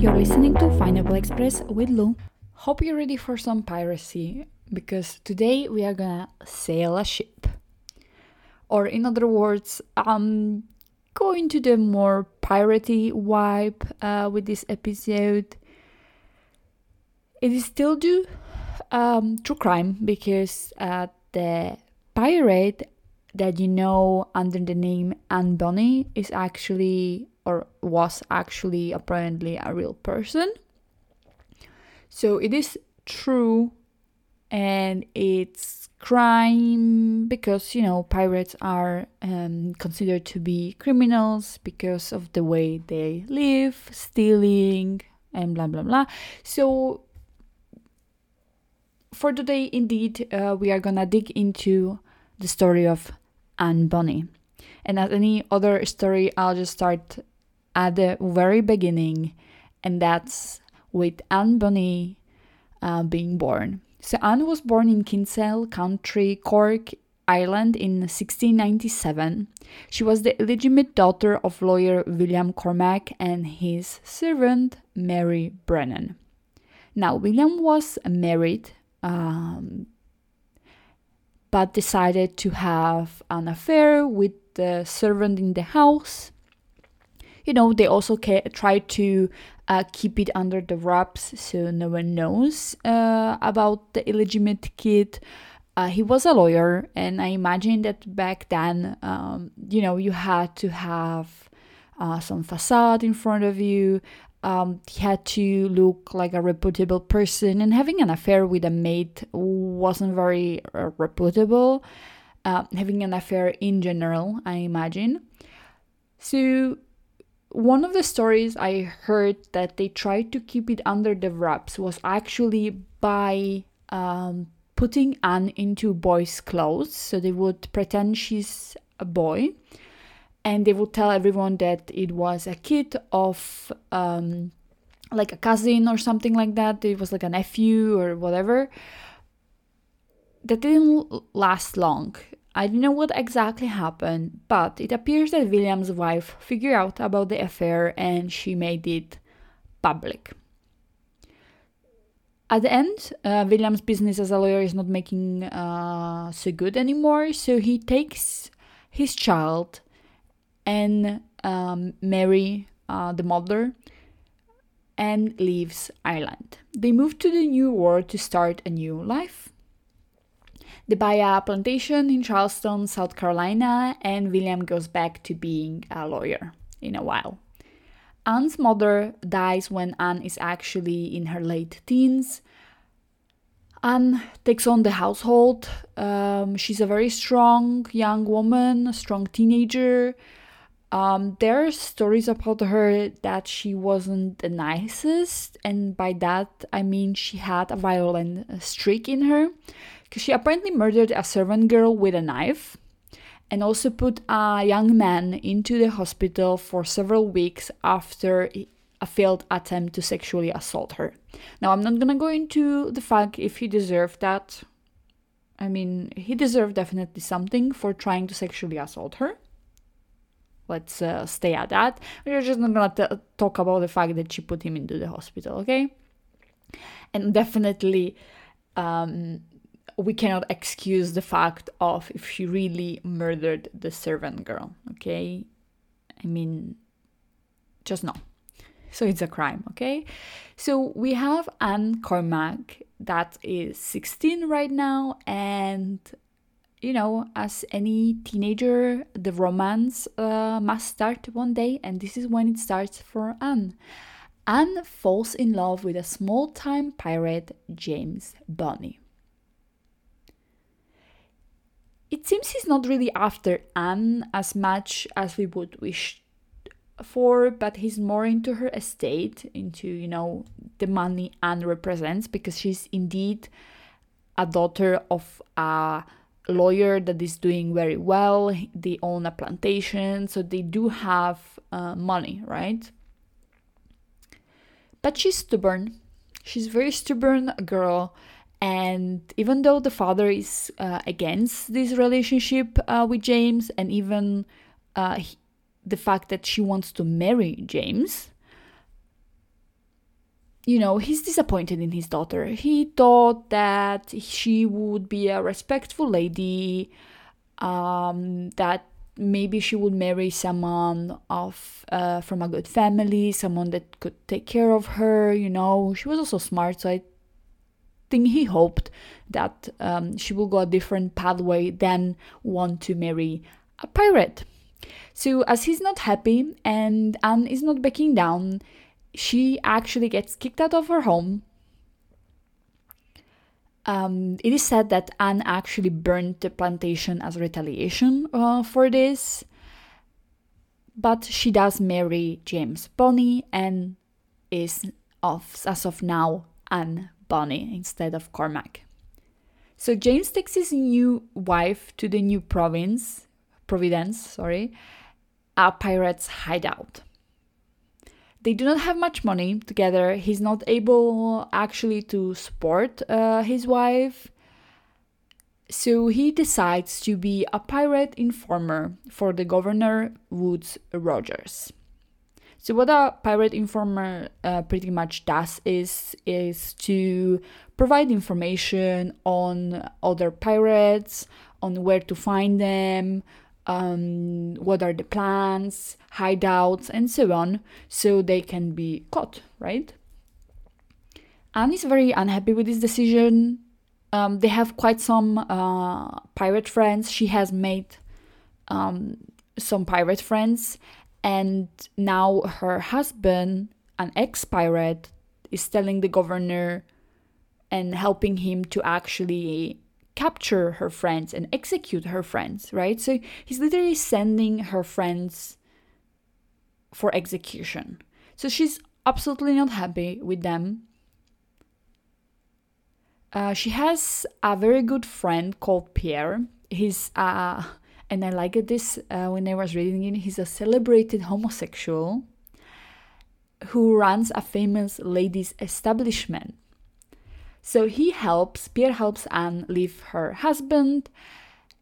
You're listening to Pineapple Express with Lou. Hope you're ready for some piracy because today we are gonna sail a ship. Or, in other words, I'm going to the more piratey vibe uh, with this episode. It is still due um, true crime because uh, the pirate that you know under the name Anne Bonny is actually or was actually apparently a real person. So it is true and it's crime because you know pirates are um, considered to be criminals because of the way they live, stealing and blah blah blah. So for today, indeed, uh, we are gonna dig into the story of Anne Bonny. And as any other story, I'll just start at the very beginning, and that's with Anne Bonny uh, being born. So Anne was born in Kinsale County, Cork, Ireland in 1697. She was the illegitimate daughter of lawyer William Cormac and his servant Mary Brennan. Now, William was married um, but decided to have an affair with the servant in the house. You know, they also ca- try to uh, keep it under the wraps so no one knows uh, about the illegitimate kid. Uh, he was a lawyer, and I imagine that back then, um, you know, you had to have uh, some facade in front of you um, he had to look like a reputable person, and having an affair with a maid wasn't very uh, reputable. Uh, having an affair in general, I imagine. So, one of the stories I heard that they tried to keep it under the wraps was actually by um, putting Anne into boys' clothes. So they would pretend she's a boy and they would tell everyone that it was a kid of um, like a cousin or something like that. It was like a nephew or whatever. That didn't last long. I don't know what exactly happened, but it appears that William's wife figured out about the affair and she made it public. At the end, uh, William's business as a lawyer is not making uh, so good anymore, so he takes his child and um, Mary, uh, the mother, and leaves Ireland. They move to the New World to start a new life. They buy a plantation in Charleston, South Carolina, and William goes back to being a lawyer in a while. Anne's mother dies when Anne is actually in her late teens. Anne takes on the household. Um, she's a very strong young woman, a strong teenager. Um, there are stories about her that she wasn't the nicest, and by that I mean she had a violent streak in her, because she apparently murdered a servant girl with a knife, and also put a young man into the hospital for several weeks after a failed attempt to sexually assault her. Now, I'm not gonna go into the fact if he deserved that. I mean, he deserved definitely something for trying to sexually assault her let's uh, stay at that. We're just not gonna t- talk about the fact that she put him into the hospital, okay? And definitely, um, we cannot excuse the fact of if she really murdered the servant girl, okay? I mean, just no. So it's a crime, okay? So we have Anne Cormac that is 16 right now and you know, as any teenager, the romance uh, must start one day, and this is when it starts for Anne. Anne falls in love with a small time pirate, James Bonny. It seems he's not really after Anne as much as we would wish for, but he's more into her estate, into, you know, the money Anne represents, because she's indeed a daughter of a lawyer that is doing very well. They own a plantation, so they do have uh, money, right? But she's stubborn. She's very stubborn girl, and even though the father is uh, against this relationship uh, with James, and even uh, he, the fact that she wants to marry James, you know, he's disappointed in his daughter. He thought that she would be a respectful lady, um, that maybe she would marry someone of uh, from a good family, someone that could take care of her. You know, she was also smart, so I think he hoped that um, she will go a different pathway than want to marry a pirate. So as he's not happy and Anne is not backing down, she actually gets kicked out of her home um, it is said that Anne actually burned the plantation as retaliation uh, for this, but she does marry James Bonny and is of as of now Anne Bonny instead of Cormac. So James takes his new wife to the new province, Providence, sorry, a pirate's hideout they do not have much money together. He's not able actually to support uh, his wife. So he decides to be a pirate informer for the governor Woodes Rogers. So what a pirate informer uh, pretty much does is is to provide information on other pirates, on where to find them, um, what are the plans, hideouts, and so on, so they can be caught, right? Anne is very unhappy with this decision. Um, they have quite some uh, pirate friends. She has made um, some pirate friends, and now her husband, an ex pirate, is telling the governor and helping him to actually capture her friends and execute her friends, right? So he's literally sending her friends for execution. So she's absolutely not happy with them. Uh, she has a very good friend called Pierre. He's uh, and I liked this uh, when I was reading it. He's a celebrated homosexual who runs a famous ladies' establishment. So he helps, Pierre helps Anne leave her husband,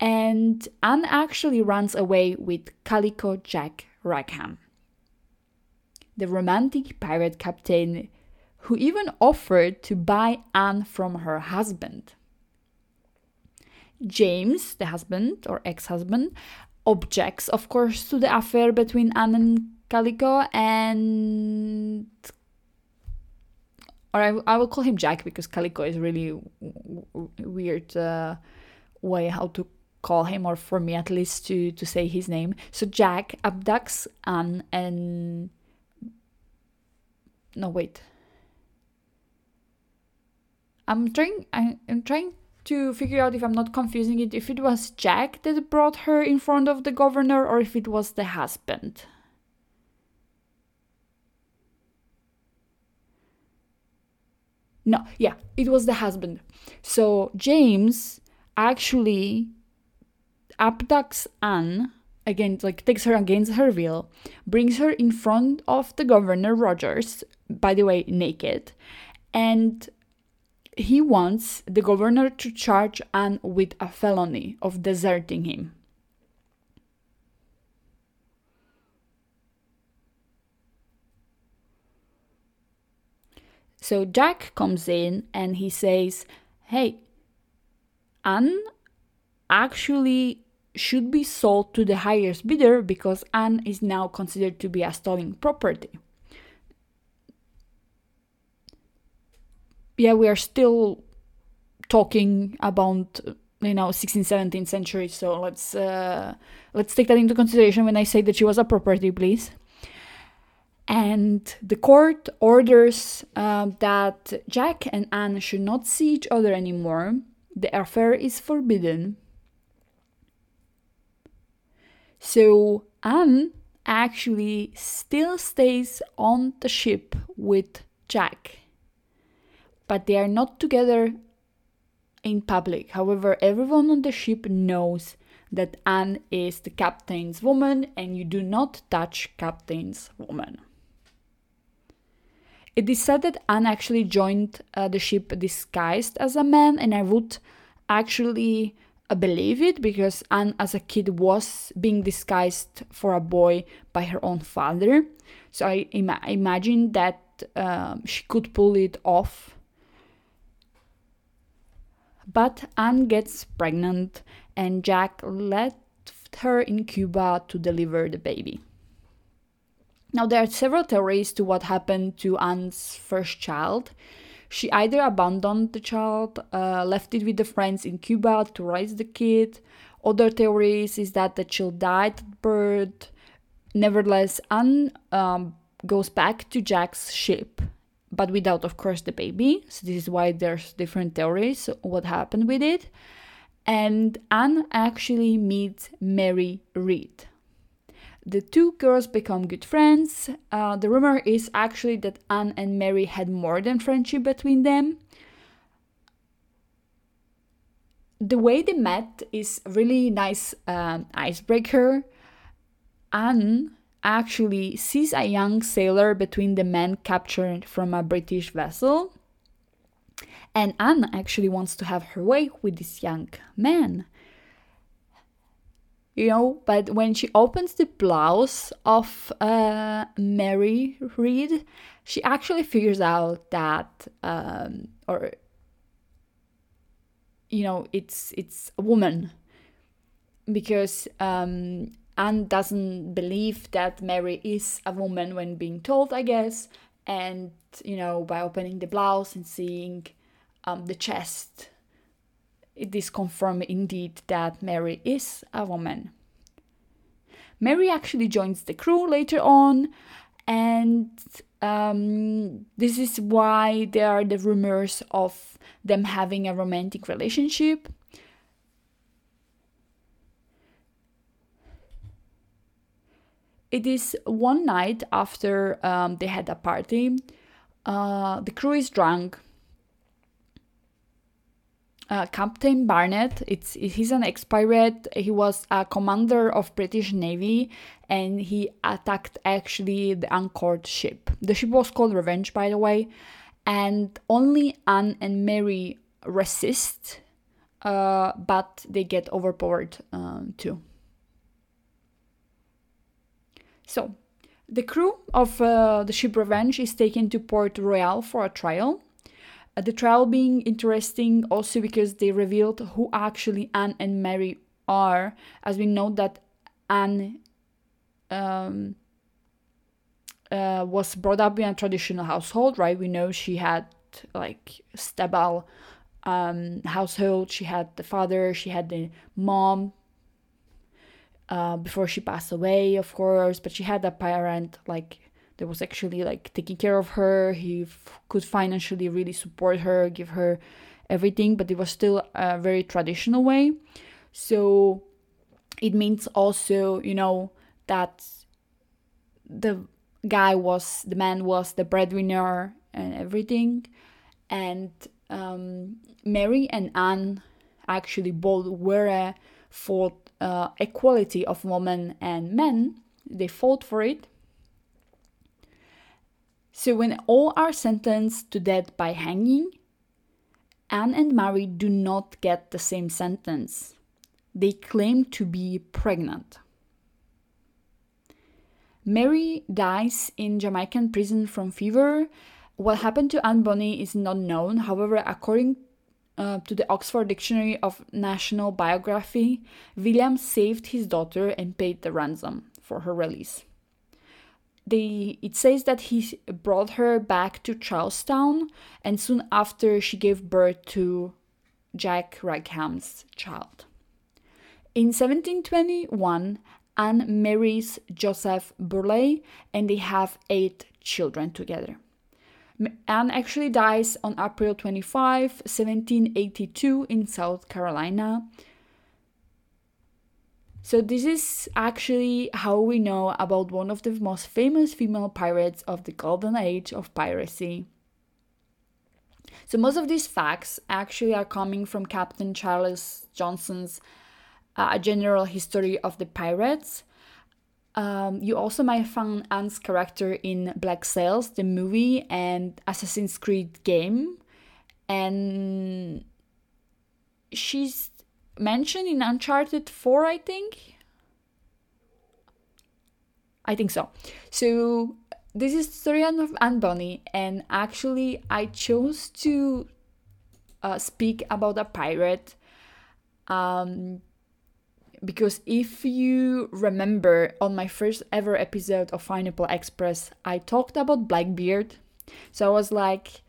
and Anne actually runs away with Calico Jack Rackham, the romantic pirate captain who even offered to buy Anne from her husband. James, the husband or ex husband, objects, of course, to the affair between Anne and Calico and or I, I will call him Jack because Calico is really w- w- weird uh, way how to call him, or for me at least to to say his name. So Jack abducts Anne and no wait. I'm trying. I'm trying to figure out if I'm not confusing it. If it was Jack that brought her in front of the governor, or if it was the husband. No, yeah, it was the husband. So James actually abducts Anne again, like takes her against her will, brings her in front of the governor Rogers, by the way, naked, and he wants the governor to charge Anne with a felony of deserting him. So Jack comes in and he says, Hey, Anne actually should be sold to the highest bidder because Anne is now considered to be a stolen property. Yeah, we are still talking about you know 16th 17th century so let's uh, let's take that into consideration when i say that she was a property please and the court orders uh, that Jack and Anne should not see each other anymore. The affair is forbidden. So Anne actually still stays on the ship with Jack, but they are not together in public. However, everyone on the ship knows that Anne is the captain's woman and you do not touch captain's woman. It is said that Anne actually joined uh, the ship disguised as a man, and I would actually believe it because Anne, as a kid, was being disguised for a boy by her own father. So I Im- imagine that um, she could pull it off. But Anne gets pregnant, and Jack left her in Cuba to deliver the baby. Now, there are several theories to what happened to Anne's first child. She either abandoned the child, uh, left it with the friends in Cuba to raise the kid. Other theories is that the child died at birth. Nevertheless, Anne um, goes back to Jack's ship, but without, of course, the baby. So this is why there's different theories what happened with it. And Anne actually meets Mary Read. The two girls become good friends. Uh, the rumor is actually that Anne and Mary had more than friendship between them. The way they met is really nice um, icebreaker. Anne actually sees a young sailor between the men captured from a British vessel. And Anne actually wants to have her way with this young man you know but when she opens the blouse of uh, mary Read, she actually figures out that um, or you know it's it's a woman. Because um, anne doesn't believe that mary is a woman when being told i guess. And you know by opening the blouse and seeing um, the chest it is confirmed indeed that Mary is a woman. Mary actually joins the crew later on, and um, this is why there are the rumors of them having a romantic relationship. It is one night after um, they had a party. Uh, the crew is drunk uh, Captain Barnett. It's he's an ex-pirate. He was a commander of British Navy, and he attacked actually the anchored ship. The ship was called Revenge, by the way, and only Anne and Mary resist, uh, but they get overpowered um, too. So, the crew of uh, the ship Revenge is taken to Port Royal for a trial. Uh, the trial being interesting also because they revealed who actually Anne and Mary are, as we know that Anne um, uh, was brought up in a traditional household, right? We know she had like stable um, household. She had the father, she had the mom uh, before she passed away, of course, but she had a parent like that was actually like taking care of her. He f- could financially really support her, give her everything, but it was still a very traditional way. So it means also, you know, that the guy was, the man was the breadwinner and everything. And um, Mary and Anne actually both were for uh, equality of women and men. They fought for it so when all are sentenced to death by hanging, Anne and Mary do not get the same sentence. They claim to be pregnant. Mary dies in Jamaican prison from fever. What happened to Anne Bonny is not known. However, according uh, to the Oxford Dictionary of National Biography, William saved his daughter and paid the ransom for her release they it says that he brought her back to Charlestown and soon after she gave birth to Jack Rackham's child. In 1721, Anne marries Joseph Burleigh and they have eight children together. Anne actually dies on April 25, 1782, in South Carolina. So, this is actually how we know about one of the most famous female pirates of the golden age of piracy. So, most of these facts actually are coming from Captain Charles Johnson's uh, General History of the Pirates. Um, you also might find Anne's character in Black Sails, the movie, and Assassin's Creed game. And she's mentioned in Uncharted 4, I think. I think so. So this is story of Anne Bonny, and actually, I chose to uh, speak about a pirate um, because if you remember on my first ever episode of Pineapple Express, I talked about Blackbeard. So I was like,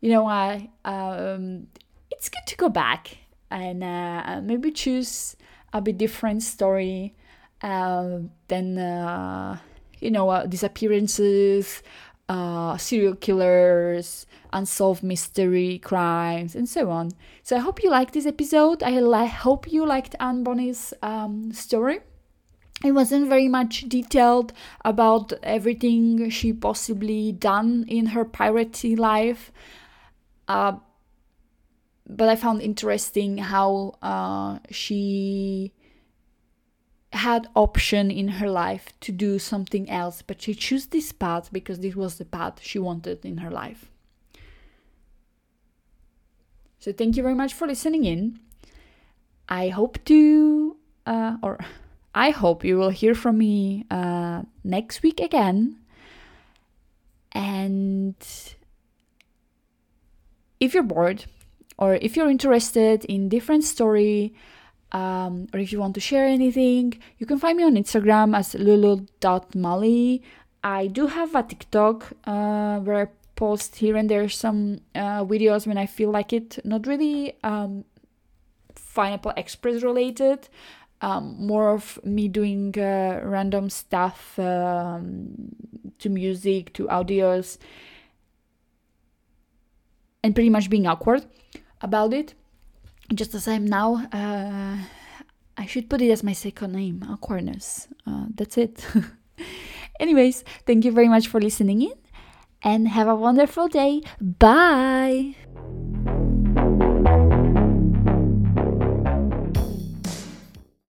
you know, I um, it's good to go back and uh, maybe choose a bit different story uh, than uh, you know uh, disappearances, uh, serial killers, unsolved mystery crimes, and so on. So I hope you liked this episode. I li- hope you liked Anne Bonny's um, story. It wasn't very much detailed about everything she possibly done in her piratey life. Uh, but I found interesting how uh, she had option in her life to do something else, but she chose this path because this was the path she wanted in her life. So thank you very much for listening in. I hope to, uh, or I hope you will hear from me uh, next week again. And if you're bored, or if you're interested in different story um, or if you want to share anything you can find me on instagram as lulu.molly i do have a tiktok uh, where i post here and there some uh, videos when i feel like it. Not really um, pineapple express related um, more of me doing uh, random stuff um, to music to audios and pretty much being awkward about it, just as I'm now. Uh, I should put it as my second name, Aquarius. Uh, that's it. Anyways, thank you very much for listening in and have a wonderful day. Bye.